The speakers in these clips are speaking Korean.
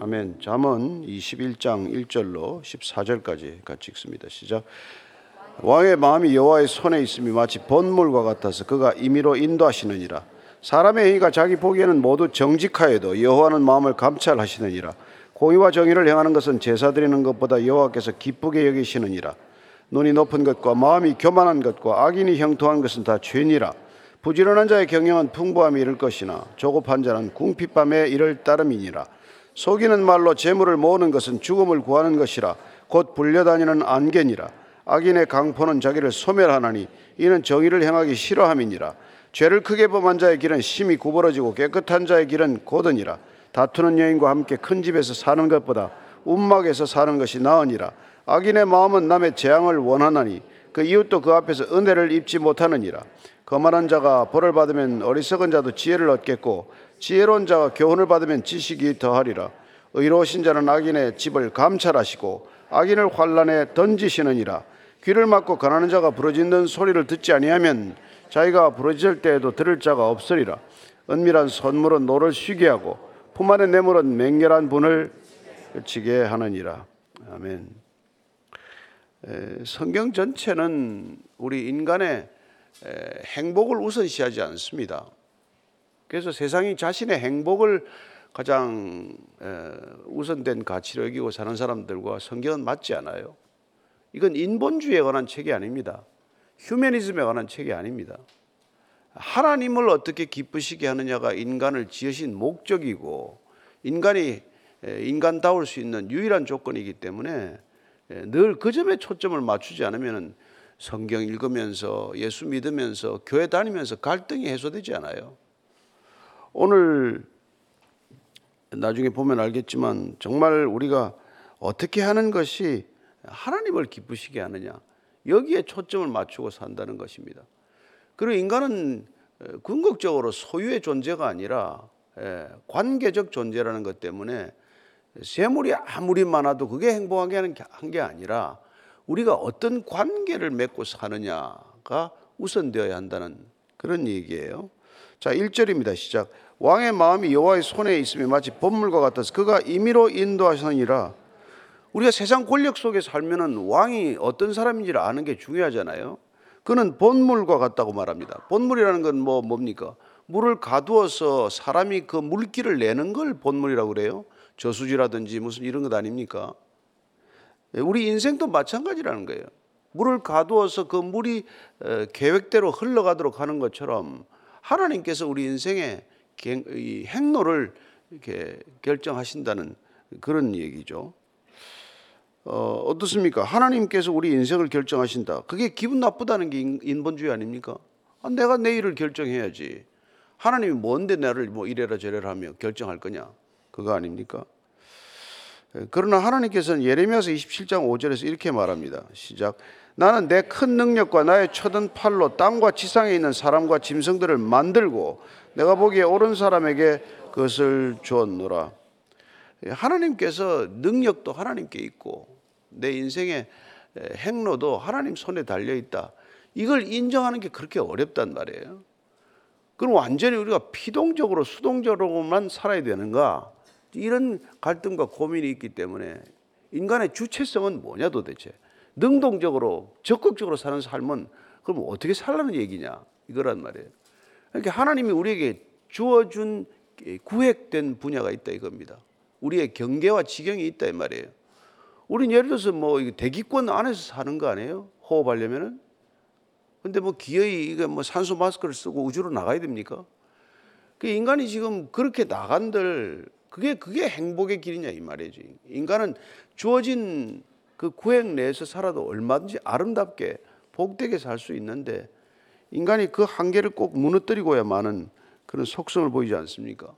아멘. 잠언 21장 1절로 14절까지 같이 읽습니다. 시작. 왕의 마음이 여호와의 손에 있음이 마치 번물과 같아서 그가 임의로 인도하시느니라. 사람의 행위가 자기 보기에는 모두 정직하여도 여호와는 마음을 감찰하시느니라. 공의와 정의를 행하는 것은 제사 드리는 것보다 여호와께서 기쁘게 여기시느니라. 눈이 높은 것과 마음이 교만한 것과 악인이 형통한 것은 다 죄니라. 부지런한 자의 경영은 풍부함이 이를 것이나 조급한 자는 궁핍함에 이를 따름이니라. 속이는 말로 재물을 모으는 것은 죽음을 구하는 것이라 곧 불려다니는 안개니라. 악인의 강포는 자기를 소멸하나니 이는 정의를 행하기 싫어함이니라. 죄를 크게 범한 자의 길은 심히 구부러지고 깨끗한 자의 길은 고드니라. 다투는 여인과 함께 큰 집에서 사는 것보다 움막에서 사는 것이 나으니라. 악인의 마음은 남의 재앙을 원하나니 그 이웃도 그 앞에서 은혜를 입지 못하느니라. 거만한 자가 벌을 받으면 어리석은 자도 지혜를 얻겠고 지혜로운 자가 교훈을 받으면 지식이 더하리라. 의로우신 자는 악인의 집을 감찰하시고 악인을 환란에 던지시느니라. 귀를 막고 가난한 자가 부르짖는 소리를 듣지 아니하면 자기가 부르짖을 때에도 들을 자가 없으리라. 은밀한 선물은 노를 쉬게 하고 품 안의 뇌물은 맹렬한 분을 그치게 하느니라. 아멘. 에, 성경 전체는 우리 인간의 에, 행복을 우선시하지 않습니다. 그래서 세상이 자신의 행복을 가장 에, 우선된 가치로 여기고 사는 사람들과 성경은 맞지 않아요. 이건 인본주의에 관한 책이 아닙니다. 휴머니즘에 관한 책이 아닙니다. 하나님을 어떻게 기쁘시게 하느냐가 인간을 지으신 목적이고 인간이 인간다울 수 있는 유일한 조건이기 때문에 늘 그 점에 초점을 맞추지 않으면 성경 읽으면서 예수 믿으면서 교회 다니면서 갈등이 해소되지 않아요. 오늘 나중에 보면 알겠지만 정말 우리가 어떻게 하는 것이 하나님을 기쁘시게 하느냐 여기에 초점을 맞추고 산다는 것입니다. 그리고 인간은 궁극적으로 소유의 존재가 아니라 관계적 존재라는 것 때문에 세물이 아무리 많아도 그게 행복하게 하는 게 아니라 우리가 어떤 관계를 맺고 사느냐가 우선되어야 한다는 그런 얘기예요. 자, 1절입니다. 시작. 왕의 마음이 여호와의 손에 있으면 마치 법물과 같아서 그가 임의로 인도하시느니라. 우리가 세상 권력 속에 살면은 왕이 어떤 사람인지를 아는 게 중요하잖아요. 그는 본물과 같다고 말합니다. 본물이라는 건 뭐 뭡니까? 물을 가두어서 사람이 그 물기를 내는 걸 본물이라고 그래요. 저수지라든지 무슨 이런 것 아닙니까? 우리 인생도 마찬가지라는 거예요. 물을 가두어서 그 물이 계획대로 흘러가도록 하는 것처럼 하나님께서 우리 인생의 행로를 이렇게 결정하신다는 그런 얘기죠. 어, 어떻습니까? 하나님께서 우리 인생을 결정하신다. 그게 기분 나쁘다는 게 인본주의 아닙니까? 아, 내가 내 일을 결정해야지. 하나님이 뭔데 나를 뭐 이래라 저래라 하며 결정할 거냐? 그거 아닙니까? 그러나 하나님께서는 예레미야서 27장 5절에서 이렇게 말합니다. 시작. 나는 내 큰 능력과 나의 쳐든 팔로 땅과 지상에 있는 사람과 짐승들을 만들고 내가 보기에 옳은 사람에게 그것을 주었노라. 하나님께서 능력도 하나님께 있고 내 인생의 행로도 하나님 손에 달려 있다. 이걸 인정하는 게 그렇게 어렵단 말이에요. 그럼 완전히 우리가 피동적으로 수동적으로만 살아야 되는가? 이런 갈등과 고민이 있기 때문에 인간의 주체성은 뭐냐 도대체? 능동적으로 적극적으로 사는 삶은 그럼 어떻게 살라는 얘기냐? 이거란 말이에요. 그러니까 하나님이 우리에게 주어준 구획된 분야가 있다 이겁니다. 우리의 경계와 지경이 있다 이 말이에요. 우리는 예를 들어서 뭐 대기권 안에서 사는 거 아니에요? 호흡하려면은. 근데 뭐 기어이 이거 뭐 산소 마스크를 쓰고 우주로 나가야 됩니까? 그 인간이 지금 그렇게 나간들 그게 그게 행복의 길이냐 이 말이지. 인간은 주어진 그 구획 내에서 살아도 얼마든지 아름답게 복되게 살 수 있는데 인간이 그 한계를 꼭 무너뜨리고야만은 그런 속성을 보이지 않습니까?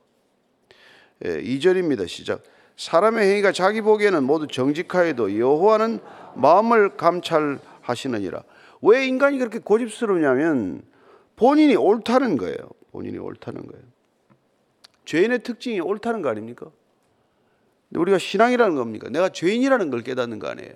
예, 2절입니다. 시작. 사람의 행위가 자기 보기에는 모두 정직하여도 여호와는 마음을 감찰하시느니라. 왜 인간이 그렇게 고집스러우냐면 본인이 옳다는 거예요. 본인이 옳다는 거예요. 죄인의 특징이 옳다는 거 아닙니까? 우리가 신앙이라는 겁니까? 내가 죄인이라는 걸 깨닫는 거 아니에요.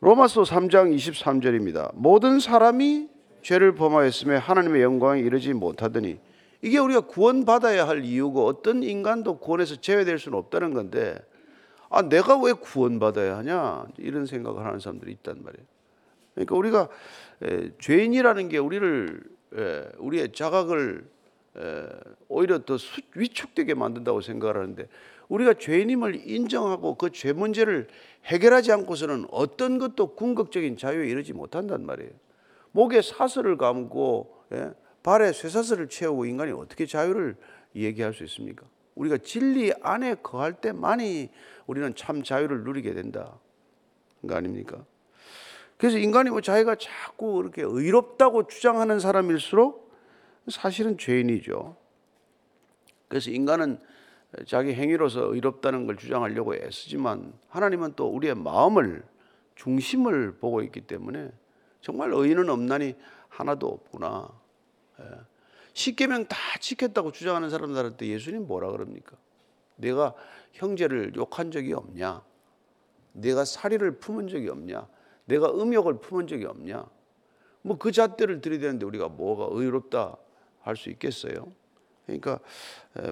로마서 3장 23절입니다. 모든 사람이 죄를 범하였음에 하나님의 영광에 이르지 못하더니 이게 우리가 구원받아야 할 이유고 어떤 인간도 구원에서 제외될 수는 없다는 건데 아 내가 왜 구원받아야 하냐 이런 생각을 하는 사람들이 있단 말이에요. 그러니까 우리가 에, 죄인이라는 게 우리를 에, 우리의 자각을 에, 오히려 더 수, 위축되게 만든다고 생각을 하는데 우리가 죄인임을 인정하고 그 죄 문제를 해결하지 않고서는 어떤 것도 궁극적인 자유에 이르지 못한단 말이에요. 목에 사슬을 감고 예? 발에 쇠사슬을 채우고 인간이 어떻게 자유를 얘기할 수 있습니까? 우리가 진리 안에 거할 때만이 우리는 참 자유를 누리게 된다. 거 아닙니까? 그래서 인간이 뭐 자기가 자꾸 이렇게 의롭다고 주장하는 사람일수록 사실은 죄인이죠. 그래서 인간은 자기 행위로서 의롭다는 걸 주장하려고 애쓰지만 하나님은 또 우리의 마음을 중심을 보고 있기 때문에 정말 의인은 없나니 하나도 없구나. 예. 십계명 다 지켰다고 주장하는 사람들한테 예수님 뭐라 그럽니까? 내가 형제를 욕한 적이 없냐? 내가 사리를 품은 적이 없냐? 내가 음욕을 품은 적이 없냐? 뭐 그 잣대를 들이대는데 우리가 뭐가 의롭다 할 수 있겠어요? 그러니까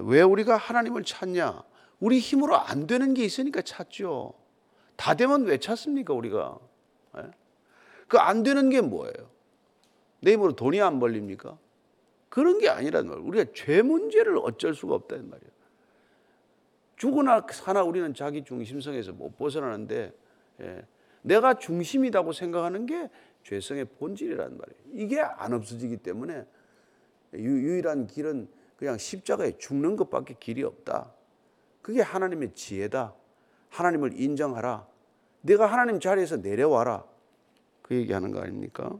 왜 우리가 하나님을 찾냐? 우리 힘으로 안 되는 게 있으니까 찾죠. 다 되면 왜 찾습니까 우리가? 그 안 되는 게 뭐예요? 내 힘으로 돈이 안 벌립니까? 그런 게 아니란 말이에요. 우리가 죄 문제를 어쩔 수가 없다는 말이에요. 죽으나 사나 우리는 자기 중심성에서 못 벗어나는데 예, 내가 중심이라고 생각하는 게 죄성의 본질이란 말이에요. 이게 안 없어지기 때문에 유 일한 길은 그냥 십자가에 죽는 것밖에 길이 없다. 그게 하나님의 지혜다. 하나님을 인정하라. 내가 하나님 자리에서 내려와라. 그 얘기하는 거 아닙니까?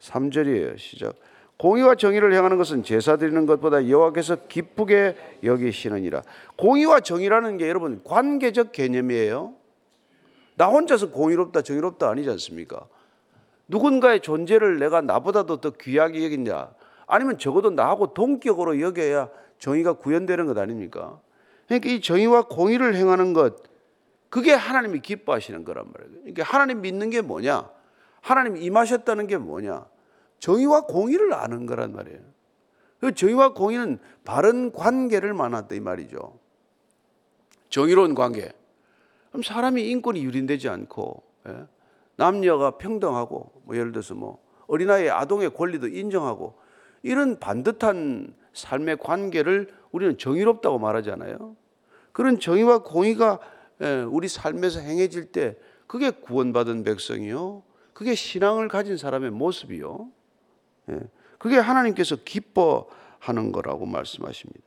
3절이에요. 시작. 공의와 정의를 행하는 것은 제사 드리는 것보다 여호와께서 기쁘게 여기시느니라. 공의와 정의라는 게 여러분 관계적 개념이에요. 나 혼자서 공의롭다 정의롭다 아니지 않습니까? 누군가의 존재를 내가 나보다도 더 귀하게 여긴냐? 아니면 적어도 나하고 동격으로 여겨야 정의가 구현되는 것 아닙니까? 그러니까 이 정의와 공의를 행하는 것 그게 하나님이 기뻐하시는 거란 말이에요. 그러니까 하나님 믿는 게 뭐냐? 하나님 임하셨다는 게 뭐냐? 정의와 공의를 아는 거란 말이에요. 그 정의와 공의는 바른 관계를 만났다 이 말이죠. 정의로운 관계. 그럼 사람이 인권이 유린되지 않고 예? 남녀가 평등하고 뭐 예를 들어서 뭐 어린아이 아동의 권리도 인정하고 이런 반듯한 삶의 관계를 우리는 정의롭다고 말하잖아요. 그런 정의와 공의가 예, 우리 삶에서 행해질 때 그게 구원받은 백성이요. 그게 신앙을 가진 사람의 모습이요. 예, 그게 하나님께서 기뻐하는 거라고 말씀하십니다.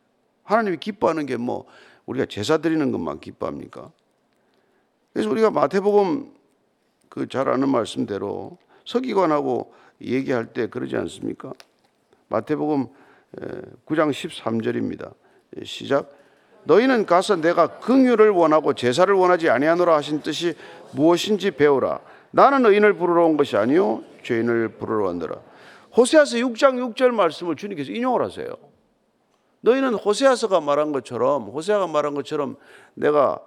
하나님이 기뻐하는 게 뭐 우리가 제사 드리는 것만 기뻐합니까? 그래서 우리가 마태복음 그 잘 아는 말씀대로 서기관하고 얘기할 때 그러지 않습니까? 마태복음 9장 13절입니다. 시작. 너희는 가서 내가 긍휼을 원하고 제사를 원하지 아니하노라 하신 뜻이 무엇인지 배우라. 나는 의인을 부르러 온 것이 아니요 죄인을 부르러 왔노라. 호세아서 6장 6절 말씀을 주님께서 인용을 하세요. 너희는 호세아서가 말한 것처럼 호세아가 말한 것처럼 내가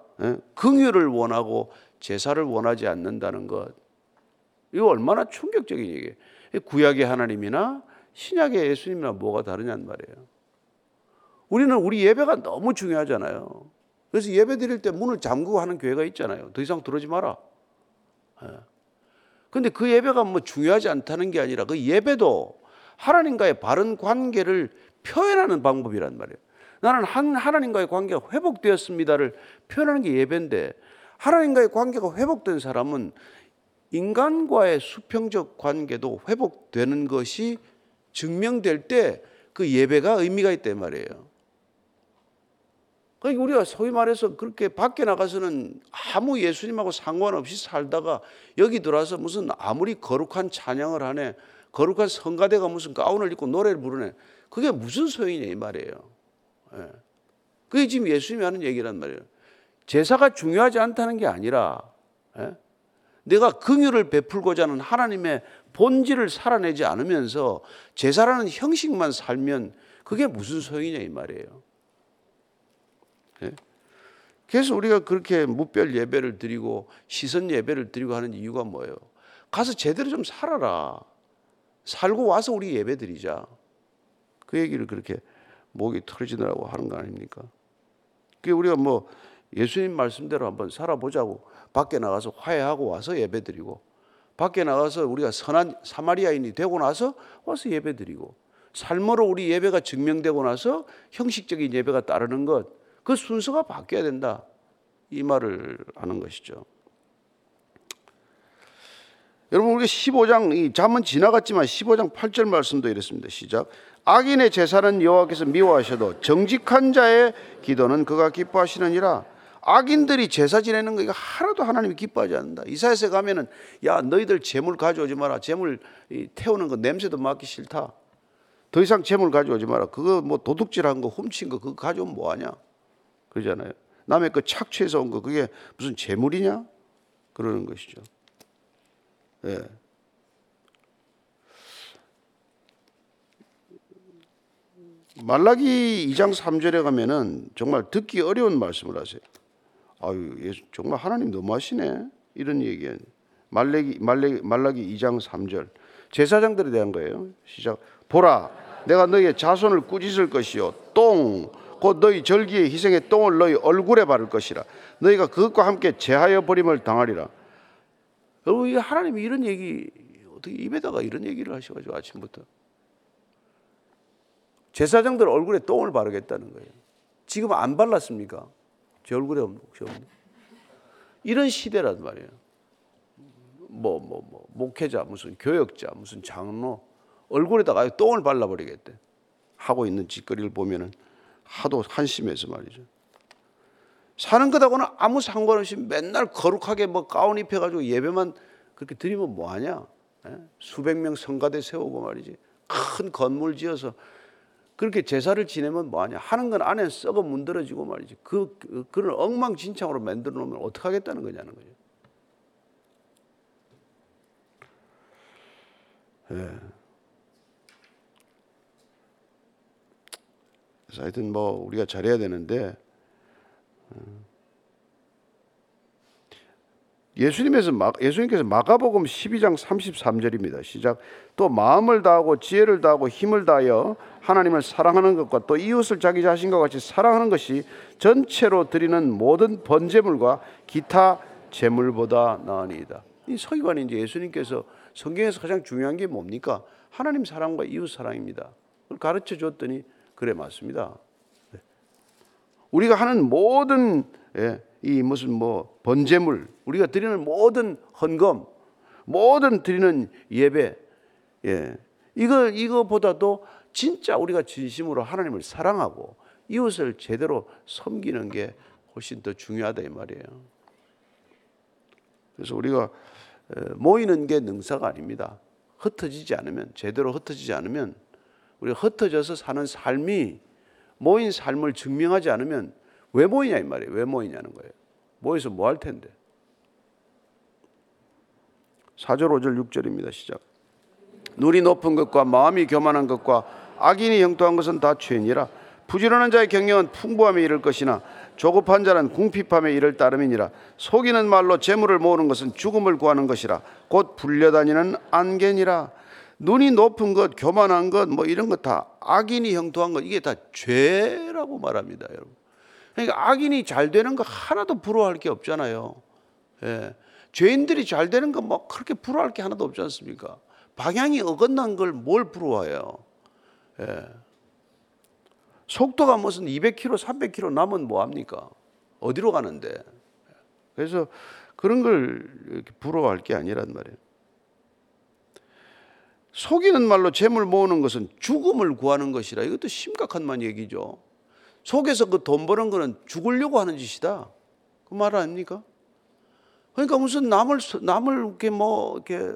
긍휼을 원하고 제사를 원하지 않는다는 것. 이거 얼마나 충격적인 얘기예요. 구약의 하나님이나 신약의 예수님이나 뭐가 다르냐는 말이에요. 우리는 우리 예배가 너무 중요하잖아요. 그래서 예배 드릴 때 문을 잠그고 하는 교회가 있잖아요. 더 이상 들어오지 마라. 근데 그 예배가 뭐 중요하지 않다는 게 아니라 그 예배도 하나님과의 바른 관계를 표현하는 방법이란 말이에요. 나는 한 하나님과의 관계가 회복되었습니다를 표현하는 게 예배인데 하나님과의 관계가 회복된 사람은 인간과의 수평적 관계도 회복되는 것이 증명될 때 그 예배가 의미가 있단 말이에요. 그러니까 우리가 소위 말해서 그렇게 밖에 나가서는 아무 예수님하고 상관없이 살다가 여기 들어와서 무슨 아무리 거룩한 찬양을 하네, 거룩한 성가대가 무슨 가운을 입고 노래를 부르네, 그게 무슨 소용이냐 이 말이에요. 예. 그게 지금 예수님이 하는 얘기란 말이에요. 제사가 중요하지 않다는 게 아니라 예? 내가 긍휼을 베풀고자 하는 하나님의 본질을 살아내지 않으면서 제사라는 형식만 살면 그게 무슨 소용이냐 이 말이에요. 예? 그래서 우리가 그렇게 무별 예배를 드리고 시선 예배를 드리고 하는 이유가 뭐예요? 가서 제대로 좀 살아라. 살고 와서 우리 예배 드리자. 그 얘기를 그렇게 목이 털어지느라고 하는 거 아닙니까? 그게 우리가 뭐 예수님 말씀대로 한번 살아보자고 밖에 나가서 화해하고 와서 예배 드리고 밖에 나가서 우리가 선한 사마리아인이 되고 나서 와서 예배드리고 삶으로 우리 예배가 증명되고 나서 형식적인 예배가 따르는 것 그 순서가 바뀌어야 된다 이 말을 하는 것이죠. 여러분 우리가 15장 이 잠은 지나갔지만 15장 8절 말씀도 이랬습니다. 시작. 악인의 제사는 여호와께서 미워하셔도 정직한 자의 기도는 그가 기뻐하시느니라. 악인들이 제사 지내는 거 이거 하나도 하나님이 기뻐하지 않는다. 이사야서 가면은 야 너희들 재물 가져오지 마라. 재물 태우는 거 냄새도 맡기 싫다. 더 이상 재물 가져오지 마라. 그거 뭐 도둑질한 거 훔친 거 그거 가져오면 뭐 하냐? 그러잖아요. 남의 거 착취해서 온 거 그게 무슨 재물이냐? 그러는 것이죠. 예. 말라기 2장 3절에 가면은 정말 듣기 어려운 말씀을 하세요. 아유, 예수, 정말 하나님 너무하시네. 이런 얘기예요. 말라기, 말라기, 말라기 2장 3절. 제사장들에 대한 거예요. 시작. 보라, 내가 너희의 자손을 꾸짖을 것이요. 똥, 곧 너희 절기의 희생의 똥을 너희 얼굴에 바를 것이라. 너희가 그것과 함께 제하여 버림을 당하리라. 여러분, 하나님이 이런 얘기, 어떻게 입에다가 이런 얘기를 하셔가지고 아침부터. 제사장들 얼굴에 똥을 바르겠다는 거예요. 지금 안 발랐습니까? 제 얼굴에 혹시 없는? 이런 시대란 말이에요. 뭐, 뭐, 뭐, 목회자, 무슨 교역자, 무슨 장로, 얼굴에다가 똥을 발라버리겠대. 하고 있는 짓거리를 보면은 하도 한심해서 말이죠. 사는 것하고는 아무 상관없이 맨날 거룩하게 뭐 가운 입혀가지고 예배만 그렇게 드리면 뭐하냐? 예? 수백 명 성가대 세우고 말이지. 큰 건물 지어서 그렇게 제사를 지내면 뭐하냐? 하는 건 안에 썩어 문드러지고 말이지. 그, 그 그런 엉망진창으로 만들어 놓으면 어떻게 하겠다는 거냐는 거죠. 예. 그래서 하여튼 뭐 우리가 잘해야 되는데 예수님에서 예수님께서 마가복음 12장 33절입니다. 시작. 또 마음을 다하고 지혜를 다하고 힘을 다하여 하나님을 사랑하는 것과 또 이웃을 자기 자신과 같이 사랑하는 것이 전체로 드리는 모든 번제물과 기타 제물보다 나으니이다. 이 서기관이 이제 예수님께서 성경에서 가장 중요한 게 뭡니까? 하나님 사랑과 이웃 사랑입니다. 그걸 가르쳐 줬더니 그래 맞습니다. 네. 우리가 하는 모든 예, 이 무슨 뭐 번제물 우리가 드리는 모든 헌금 모든 드리는 예배 예. 이거 이거보다도 진짜 우리가 진심으로 하나님을 사랑하고 이웃을 제대로 섬기는 게 훨씬 더 중요하다 이 말이에요. 그래서 우리가 모이는 게 능사가 아닙니다. 흩어지지 않으면 제대로 흩어지지 않으면 우리가 흩어져서 사는 삶이 모인 삶을 증명하지 않으면 왜 모이냐 이 말이에요. 왜 모이냐는 거예요. 모여서 뭐 할 텐데. 4절 5절 6절입니다. 시작. 눈이 높은 것과 마음이 교만한 것과 악인이 형통한 것은 다 죄니라. 부지런한 자의 경영은 풍부함에 이를 것이나 조급한 자는 궁핍함에 이를 따름이니라. 속이는 말로 재물을 모으는 것은 죽음을 구하는 것이라. 곧 불려다니는 안개니라. 눈이 높은 것, 교만한 것, 뭐 이런 것 다 악인이 형통한 것 이게 다 죄라고 말합니다, 여러분. 그러니까 악인이 잘 되는 거 하나도 부러워할 게 없잖아요. 예. 죄인들이 잘 되는 거 뭐 그렇게 부러워할 게 하나도 없지 않습니까? 방향이 어긋난 걸 뭘 부러워해요? 예. 속도가 무슨 200km, 300km 나면 뭐 합니까? 어디로 가는데? 그래서 그런 걸 부러워할 게 아니란 말이에요. 속이는 말로 재물 모으는 것은 죽음을 구하는 것이라 이것도 심각한 만 얘기죠. 속에서 그 돈 버는 거는 죽으려고 하는 짓이다. 그 말 아닙니까? 그러니까 무슨 남을 남을 이렇게 뭐 이렇게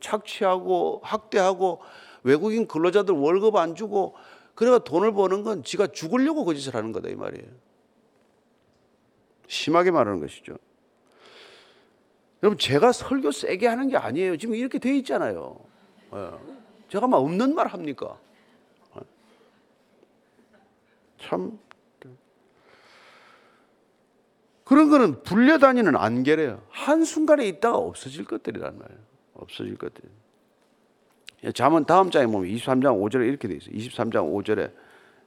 착취하고 학대하고 외국인 근로자들 월급 안 주고 그래가 돈을 버는 건 지가 죽으려고 그 짓을 하는 거다 이 말이에요. 심하게 말하는 것이죠. 여러분 제가 설교 세게 하는 게 아니에요. 지금 이렇게 돼 있잖아요. 예. 제가 막 없는 말 합니까? 예. 참 그런 거는 불려다니는 안개래요. 한순간에 있다가 없어질 것들이란 말이에요. 없어질 것들. 잠은 다음 장에 보면 23장 5절에 이렇게 돼 있어요. 23장 5절에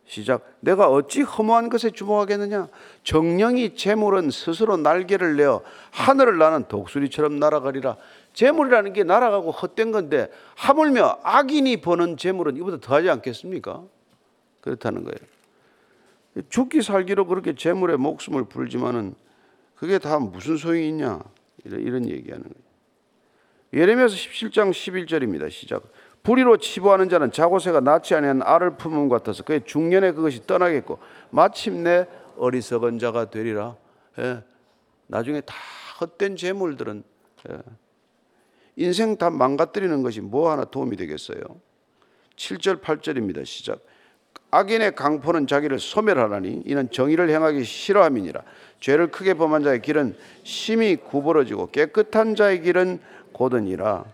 시작. 내가 어찌 허무한 것에 주목하겠느냐? 정령이 재물은 스스로 날개를 내어 하늘을 나는 독수리처럼 날아가리라. 재물이라는 게 날아가고 헛된 건데 하물며 악인이 버는 재물은 이보다 더하지 않겠습니까? 그렇다는 거예요. 죽기 살기로 그렇게 재물에 목숨을 풀지만은 그게 다 무슨 소용이 있냐? 이런, 이런 얘기하는 거예요. 예레미야서 17장 11절입니다. 시작. 불의로 치부하는 자는 자고새가 낳지 아니한 알을 품음 같아서 그의 중년에 그것이 떠나겠고 마침내 어리석은 자가 되리라. 예. 나중에 다 헛된 재물들은 예. 인생 다 망가뜨리는 것이 뭐 하나 도움이 되겠어요. 7절 8절입니다. 시작. 악인의 강포는 자기를 소멸하라니 이는 정의를 행하기 싫어함이니라. 죄를 크게 범한 자의 길은 심히 구부러지고 깨끗한 자의 길은 고드니라.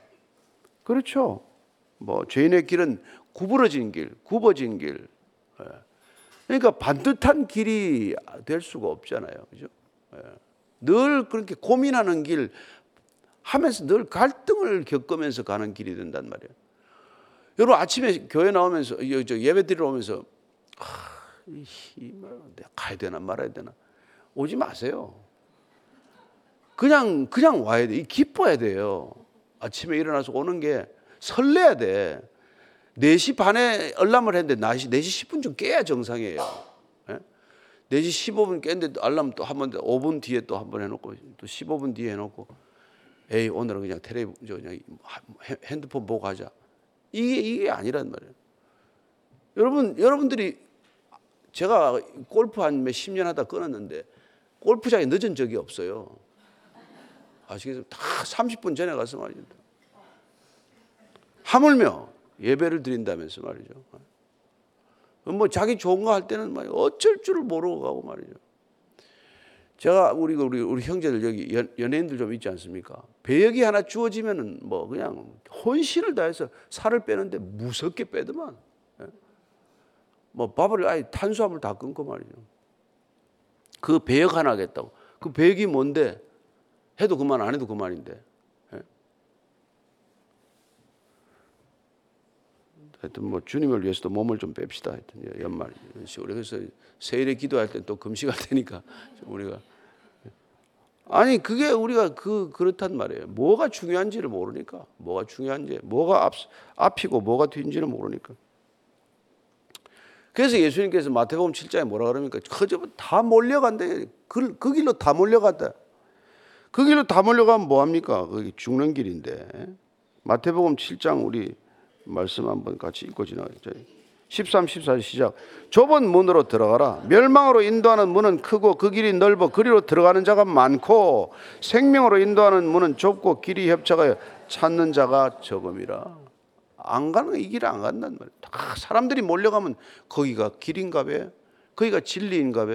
그렇죠. 뭐 죄인의 길은 구부러진 길, 굽어진 길. 예. 그러니까 반듯한 길이 될 수가 없잖아요. 그죠? 예. 늘 그렇게 고민하는 길 하면서 늘 갈등을 겪으면서 가는 길이 된단 말이에요. 여러분 아침에 교회 나오면서 예배 드리러 오면서 아, 이, 내가 가야 되나 말아야 되나 오지 마세요. 그냥 그냥 와야 돼. 기뻐야 돼요. 아침에 일어나서 오는 게 설레야 돼. 4시 반에 알람을 했는데 4시, 4시 10분 좀 깨야 정상이에요. 예? 4시 15분 깼는데 알람 또 한 번, 5분 뒤에 또 한 번 해놓고 또 15분 뒤에 해놓고 에이, 오늘은 그냥 테레비, 그냥 핸드폰 보고 하자. 이게, 이게 아니란 말이에요. 여러분, 여러분들이 제가 골프 한 몇 십 년 하다 끊었는데 골프장에 늦은 적이 없어요. 아시겠어요? 다 30분 전에 가서 말입니다. 하물며 예배를 드린다면서 말이죠. 뭐 자기 좋은 거 할 때는 말 어쩔 줄을 모르고 가고 말이죠. 제가 우리 우리 우리 형제들 여기 연, 연예인들 좀 있지 않습니까? 배역이 하나 주어지면은 뭐 그냥 혼신을 다해서 살을 빼는데 무섭게 빼더만. 예? 뭐 밥을 아예 탄수화물 다 끊고 말이죠. 그 배역 하나 하겠다고. 그 배역이 뭔데? 해도 그만 안 해도 그만인데. 하여튼 뭐 주님을 위해서도 몸을 좀 뺍시다. 하여튼 연말 우리 그래서 세일에 기도할 때 또 금식할 테니까 우리가 아니 그게 우리가 그 그렇단 말이에요. 뭐가 중요한지를 모르니까 뭐가 중요한지 뭐가 앞 앞이고 뭐가 뒤인지를 모르니까. 그래서 예수님께서 마태복음 7장에 뭐라 그럽니까? 그저 다 몰려간대. 그, 그 길로 다 몰려갔다. 그 길로 다 몰려가면 뭐 합니까? 그게 죽는 길인데. 마태복음 7장 우리 말씀 한번 같이 읽고 지나가죠. 13, 14 시작. 좁은 문으로 들어가라. 멸망으로 인도하는 문은 크고 그 길이 넓어 그리로 들어가는 자가 많고 생명으로 인도하는 문은 좁고 길이 협착하여 찾는 자가 적음이라. 안 가는 이 길 안 간단 말이야. 다 사람들이 몰려가면 거기가 길인가 봐. 거기가 진리인가 봐.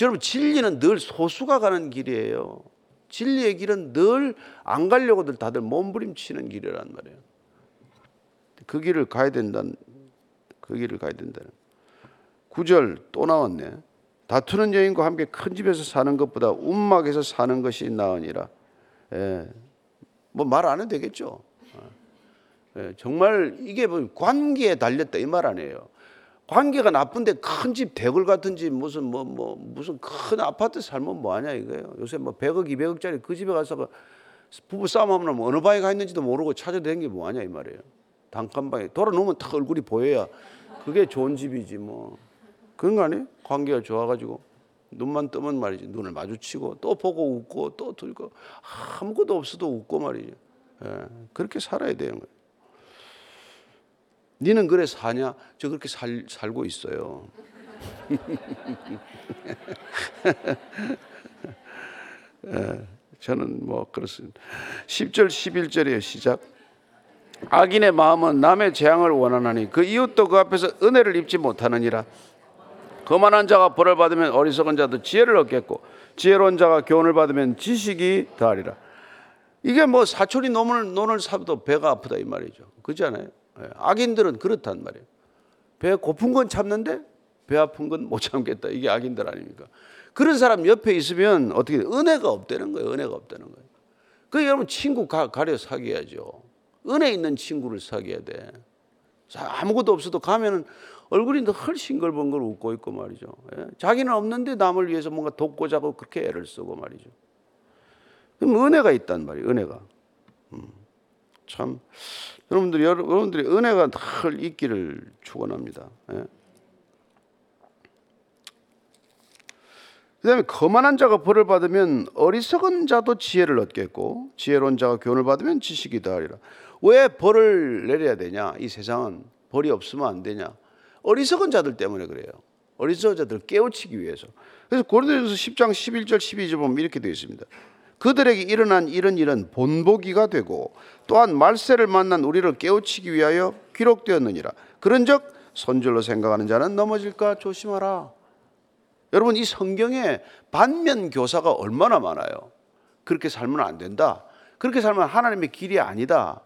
여러분 진리는 늘 소수가 가는 길이에요. 진리의 길은 늘 안 가려고들 다들 몸부림치는 길이란 말이에요. 그 길을 가야 된다는 그 길을 가야 된다는. 구절 또 나왔네. 다투는 여인과 함께 큰 집에서 사는 것보다 움막에서 사는 것이 나으니라. 예. 뭐말 안 해도 되겠죠. 예. 정말 이게 뭐 관계에 달렸다 이 말 아니에요. 관계가 나쁜데 큰 집 대굴 같은 집 무슨 뭐 뭐 무슨 큰 아파트 살면 뭐 하냐 이거예요. 요새 뭐 100억 200억짜리 그 집에 가서 부부 싸움하면 어느 방에 가 있는지도 모르고 찾아대는 게 뭐 하냐 이 말이에요. 단칸방에 돌아놓으면 탁 얼굴이 보여야 그게 좋은 집이지 뭐 그런 거 아니에요? 관계가 좋아가지고 눈만 뜨면 말이지 눈을 마주치고 또 보고 웃고 또 들고 아무것도 없어도 웃고 말이지 예, 그렇게 살아야 돼요. 니는 그래 사냐? 저 그렇게 살, 살고 있어요. 예, 저는 뭐 그렇습니다. 10절 11절의 시작 악인의 마음은 남의 재앙을 원하나니 그 이웃도 그 앞에서 은혜를 입지 못하느니라. 거만한 자가 벌을 받으면 어리석은 자도 지혜를 얻겠고 지혜로운 자가 교훈을 받으면 지식이 더하리라. 이게 뭐 사촌이 논을 논을 사도 배가 아프다 이 말이죠. 그렇지 않아요? 예, 악인들은 그렇단 말이에요. 배 고픈 건 참는데 배 아픈 건 못 참겠다. 이게 악인들 아닙니까? 그런 사람 옆에 있으면 어떻게 은혜가 없다는 거예요. 은혜가 없다는 거예요. 그 여러분 친구 가, 가려 사귀어야죠. 은혜 있는 친구를 사귀어야 돼. 아무것도 없어도 가면은 얼굴이 늘 싱글벙글 웃고 있고 말이죠. 예? 자기는 없는데 남을 위해서 뭔가 돕고자 고 그렇게 애를 쓰고 말이죠. 그럼 은혜가 있단 말이에요. 은혜가. 음. 참 여러분들이 여러분들이 은혜가 늘 있기를 축원합니다. 예? 그 다음에 거만한 자가 벌을 받으면 어리석은 자도 지혜를 얻겠고 지혜로운 자가 교훈을 받으면 지식이 더하리라. 왜 벌을 내려야 되냐? 이 세상은 벌이 없으면 안 되냐? 어리석은 자들 때문에 그래요. 어리석은 자들 깨우치기 위해서. 그래서 고린도전서 10장 11절 12절 보면 이렇게 되어 있습니다. 그들에게 일어난 이런 일은 본보기가 되고 또한 말세를 만난 우리를 깨우치기 위하여 기록되었느니라. 그런즉 손절로 생각하는 자는 넘어질까 조심하라. 여러분 이 성경에 반면 교사가 얼마나 많아요. 그렇게 살면 안 된다. 그렇게 살면 하나님의 길이 아니다.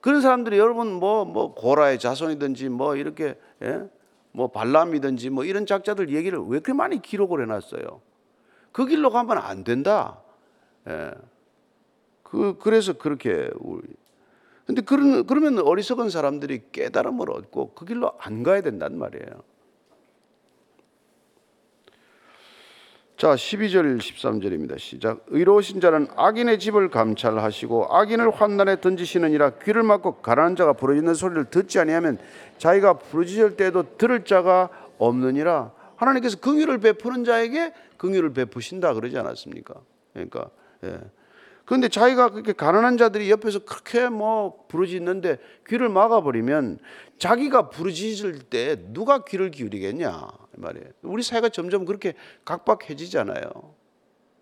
그런 사람들이 여러분 뭐뭐 고라의 자손이든지 뭐 이렇게 예? 뭐 발람이든지 뭐 이런 작자들 얘기를 왜 그렇게 많이 기록을 해놨어요. 그 길로 가면 안 된다. 예. 그 그래서 그렇게 우리 근데 그런 그러면 어리석은 사람들이 깨달음을 얻고 그 길로 안 가야 된단 말이에요. 자, 12절 13절입니다. 시작. 의로우신 자는 악인의 집을 감찰하시고 악인을 환난에 던지시느니라 귀를 막고 가난한 자가 부르짖는 소리를 듣지 아니하면 자기가 부르짖을 때에도 들을 자가 없느니라. 하나님께서 긍휼을 베푸는 자에게 긍휼을 베푸신다 그러지 않았습니까? 그러니까 예. 그런데 자기가 그렇게 가난한 자들이 옆에서 그렇게 뭐 부르짖는데 귀를 막아버리면 자기가 부르짖을 때 누가 귀를 기울이겠냐 말이에요. 우리 사회가 점점 그렇게 각박해지잖아요.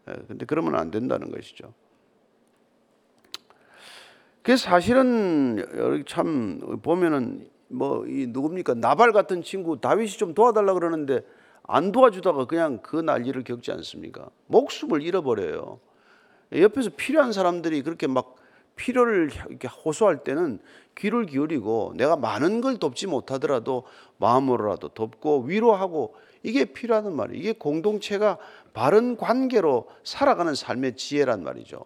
예, 근데 그러면 안 된다는 것이죠. 그 사실은 참 보면은 뭐 이 누굽니까 나발 같은 친구 다윗이 좀 도와달라 그러는데 안 도와주다가 그냥 그 난리를 겪지 않습니까? 목숨을 잃어버려요. 옆에서 필요한 사람들이 그렇게 막 필요를 이렇게 호소할 때는 귀를 기울이고 내가 많은 걸 돕지 못하더라도 마음으로라도 돕고 위로하고 이게 필요하단 말이에요. 이게 공동체가 바른 관계로 살아가는 삶의 지혜란 말이죠.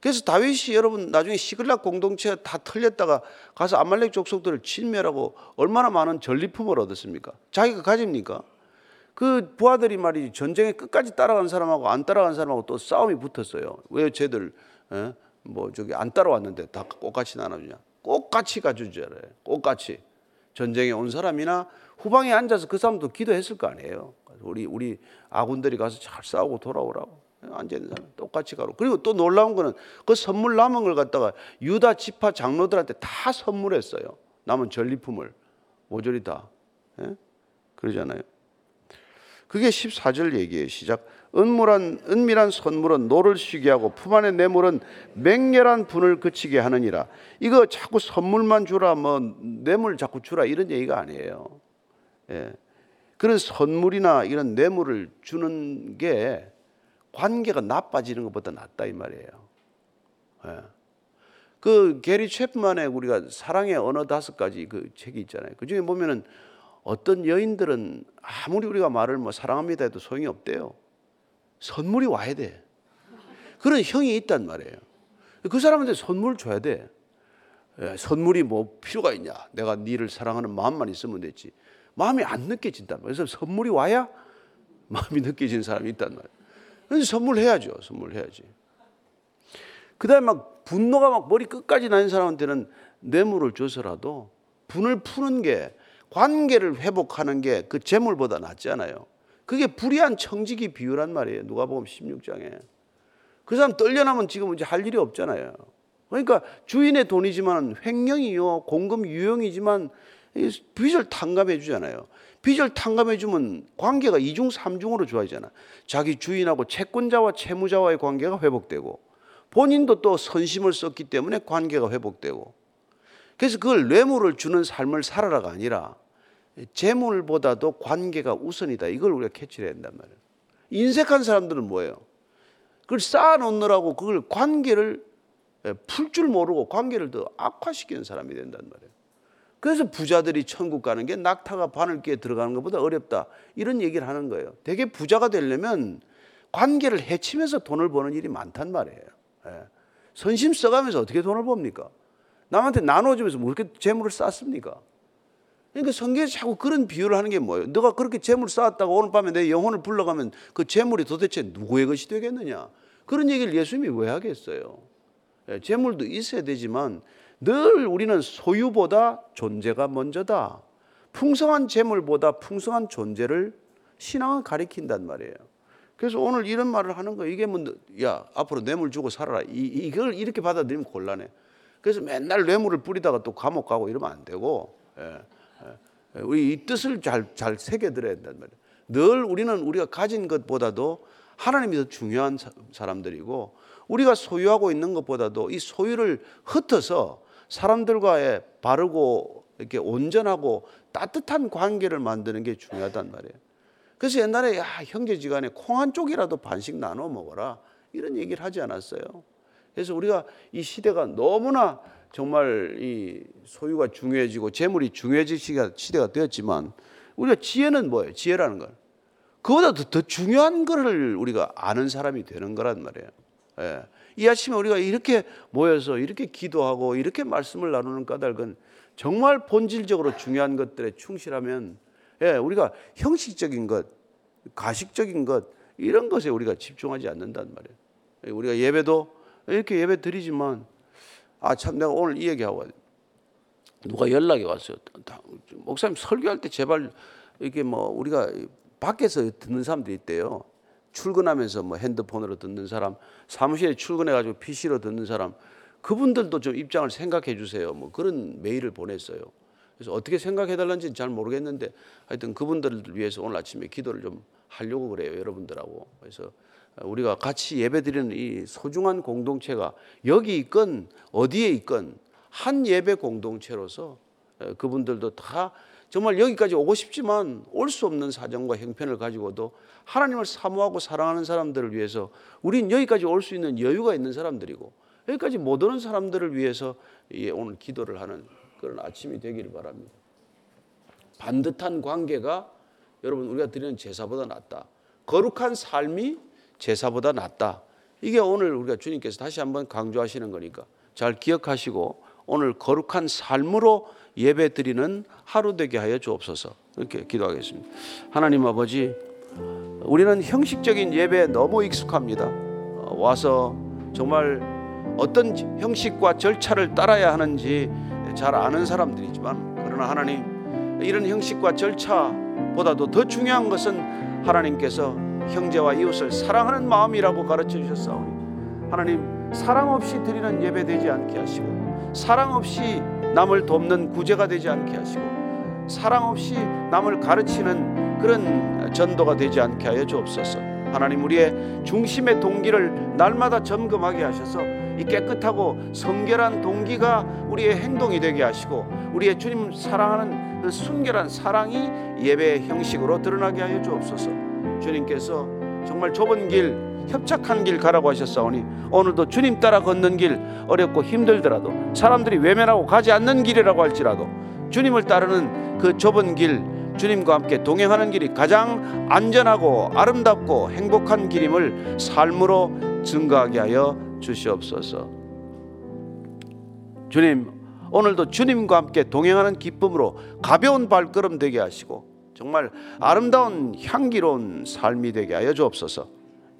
그래서 다윗이 여러분 나중에 시글락 공동체가 다 털렸다가 가서 아말렉 족속들을 진멸하고 얼마나 많은 전리품을 얻었습니까? 자기가 가집니까? 그 부하들이 말이지 전쟁에 끝까지 따라간 사람하고 안 따라간 사람하고 또 싸움이 붙었어요. 왜 쟤들 에? 뭐 저기 안 따라왔는데 다 똑같이 나눠주냐? 똑같이 가주지 않아요. 똑같이 전쟁에 온 사람이나 후방에 앉아서 그 사람도 기도했을 거 아니에요. 우리 우리 아군들이 가서 잘 싸우고 돌아오라고 앉아 있는 사람 똑같이 가고 그리고 또 놀라운 거는 그 선물 남은 걸 갖다가 유다 지파 장로들한테 다 선물했어요. 남은 전리품을 모조리 다 예? 그러잖아요. 그게 14절 얘기예요. 시작. 은밀한 은밀한 선물은 노를 쉬게 하고 품 안의 뇌물은 맹렬한 분을 그치게 하느니라. 이거 자꾸 선물만 주라 뭐 뇌물 자꾸 주라 이런 얘기가 아니에요. 예. 그런 선물이나 이런 뇌물을 주는 게 관계가 나빠지는 것보다 낫다 이 말이에요. 예. 그 게리 챕만의 우리가 사랑의 언어 다섯 가지 그 책이 있잖아요. 그 중에 보면은 어떤 여인들은 아무리 우리가 말을 뭐 사랑합니다 해도 소용이 없대요. 선물이 와야 돼. 그런 형이 있단 말이에요. 그 사람한테 선물 줘야 돼. 예, 선물이 뭐 필요가 있냐? 내가 니를 사랑하는 마음만 있으면 됐지. 마음이 안 느껴진단 말이에요. 그래서 선물이 와야 마음이 느껴지는 사람이 있단 말이에요. 그래서 선물해야죠. 선물해야지. 그 다음에 막 분노가 막 머리 끝까지 나는 사람한테는 뇌물을 줘서라도 분을 푸는 게 관계를 회복하는 게 그 재물보다 낫지 않아요. 그게 불의한 청지기 비유란 말이에요. 누가복음 16장에. 그 사람 떨려나면 지금 이제 할 일이 없잖아요. 그러니까 주인의 돈이지만 횡령이요 공금 유용이지만 빚을 탕감해 주잖아요. 빚을 탕감해 주면 관계가 이중 삼중으로 좋아지잖아. 자기 주인하고 채권자와 채무자와의 관계가 회복되고 본인도 또 선심을 썼기 때문에 관계가 회복되고 그래서 그걸 뇌물을 주는 삶을 살아라가 아니라 재물보다도 관계가 우선이다. 이걸 우리가 캐치를 해야 된단 말이에요. 인색한 사람들은 뭐예요? 그걸 쌓아놓느라고 그걸 관계를 풀 줄 모르고 관계를 더 악화시키는 사람이 된단 말이에요. 그래서 부자들이 천국 가는 게 낙타가 바늘기에 들어가는 것보다 어렵다. 이런 얘기를 하는 거예요. 되게 부자가 되려면 관계를 해치면서 돈을 버는 일이 많단 말이에요. 선심 써가면서 어떻게 돈을 법니까? 남한테 나눠주면서 뭐 이렇게 재물을 쌓습니까? 그러니까 성경에서 자꾸 그런 비유를 하는 게 뭐예요? 너가 그렇게 재물 쌓았다가 오늘 밤에 내 영혼을 불러가면 그 재물이 도대체 누구의 것이 되겠느냐? 그런 얘기를 예수님이 왜 하겠어요? 예, 재물도 있어야 되지만 늘 우리는 소유보다 존재가 먼저다. 풍성한 재물보다 풍성한 존재를 신앙은 가리킨단 말이에요. 그래서 오늘 이런 말을 하는 거예요. 이게 뭐, 야, 앞으로 뇌물 주고 살아라. 이, 이걸 이렇게 받아들이면 곤란해. 그래서 맨날 뇌물을 뿌리다가 또 감옥 가고 이러면 안 되고, 예, 예. 우리 이 뜻을 잘, 잘 새겨들어야 된단 말이에요. 늘 우리는 우리가 가진 것보다도 하나님이 더 중요한 사람들이고, 우리가 소유하고 있는 것보다도 이 소유를 흩어서 사람들과의 바르고 이렇게 온전하고 따뜻한 관계를 만드는 게 중요하단 말이에요. 그래서 옛날에 야, 형제지간에 콩 한 쪽이라도 반씩 나눠 먹어라 이런 얘기를 하지 않았어요. 그래서 우리가 이 시대가 너무나 정말 이 소유가 중요해지고 재물이 중요해질 시대가 되었지만 우리가 지혜는 뭐예요? 지혜라는 건 그보다 더, 더 중요한 것을 우리가 아는 사람이 되는 거란 말이에요. 예. 이 아침에 우리가 이렇게 모여서 이렇게 기도하고 이렇게 말씀을 나누는 까닭은 정말 본질적으로 중요한 것들에 충실하면 예, 우리가 형식적인 것, 가식적인 것 이런 것에 우리가 집중하지 않는단 말이에요. 예, 우리가 예배도 이렇게 예배 드리지만 아 참 내가 오늘 이 얘기하고 누가 연락이 왔어요. 목사님 설교할 때 제발 이렇게 뭐 우리가 밖에서 듣는 사람들이 있대요. 출근하면서 뭐 핸드폰으로 듣는 사람, 사무실에 출근해가지고 PC로 듣는 사람, 그분들도 좀 입장을 생각해 주세요. 뭐 그런 메일을 보냈어요. 그래서 어떻게 생각해 달라는지 잘 모르겠는데 하여튼 그분들을 위해서 오늘 아침에 기도를 좀 하려고 그래요. 여러분들하고. 그래서 우리가 같이 예배 드리는 이 소중한 공동체가 여기 있건 어디에 있건 한 예배 공동체로서 그분들도 다 정말 여기까지 오고 싶지만 올 수 없는 사정과 형편을 가지고도 하나님을 사모하고 사랑하는 사람들을 위해서 우린 여기까지 올 수 있는 여유가 있는 사람들이고 여기까지 못 오는 사람들을 위해서 오늘 기도를 하는 그런 아침이 되기를 바랍니다. 반듯한 관계가 여러분 우리가 드리는 제사보다 낫다. 거룩한 삶이 제사보다 낫다. 이게 오늘 우리가 주님께서 다시 한번 강조하시는 거니까 잘 기억하시고 오늘 거룩한 삶으로 예배 드리는 하루 되게 하여 주옵소서. 이렇게 기도하겠습니다. 하나님 아버지, 우리는 형식적인 예배에 너무 익숙합니다. 어, 와서 정말 어떤 형식과 절차를 따라야 하는지 잘 아는 사람들이지만 그러나 하나님 이런 형식과 절차보다도 더 중요한 것은 하나님께서 형제와 이웃을 사랑하는 마음이라고 가르쳐 주셨사오니 하나님 사랑 없이 드리는 예배 되지 않게 하시고 사랑 없이 남을 돕는 구제가 되지 않게 하시고 사랑 없이 남을 가르치는 그런 전도가 되지 않게 하여 주옵소서. 하나님 우리의 중심의 동기를 날마다 점검하게 하셔서 이 깨끗하고 성결한 동기가 우리의 행동이 되게 하시고 우리의 주님 사랑하는 그 순결한 사랑이 예배의 형식으로 드러나게 하여 주옵소서. 주님께서 정말 좁은 길 협착한 길 가라고 하셨사오니 오늘도 주님 따라 걷는 길 어렵고 힘들더라도 사람들이 외면하고 가지 않는 길이라고 할지라도 주님을 따르는 그 좁은 길 주님과 함께 동행하는 길이 가장 안전하고 아름답고 행복한 길임을 삶으로 증거하게 하여 주시옵소서. 주님, 오늘도 주님과 함께 동행하는 기쁨으로 가벼운 발걸음 되게 하시고 정말 아름다운 향기로운 삶이 되게 하여 주옵소서.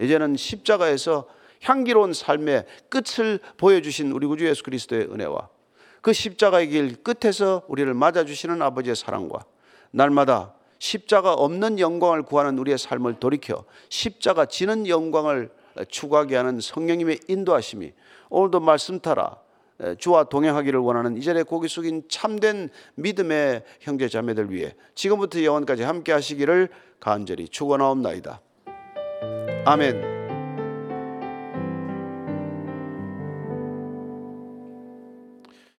이제는 십자가에서 향기로운 삶의 끝을 보여주신 우리 구주 예수 그리스도의 은혜와 그 십자가의 길 끝에서 우리를 맞아주시는 아버지의 사랑과 날마다 십자가 없는 영광을 구하는 우리의 삶을 돌이켜 십자가 지는 영광을 추구하게 하는 성령님의 인도하심이 오늘도 말씀 따라 주와 동행하기를 원하는 이전에 고기 숙인 참된 믿음의 형제 자매들 위해 지금부터 영원까지 함께 하시기를 간절히 축원하옵나이다. 아멘.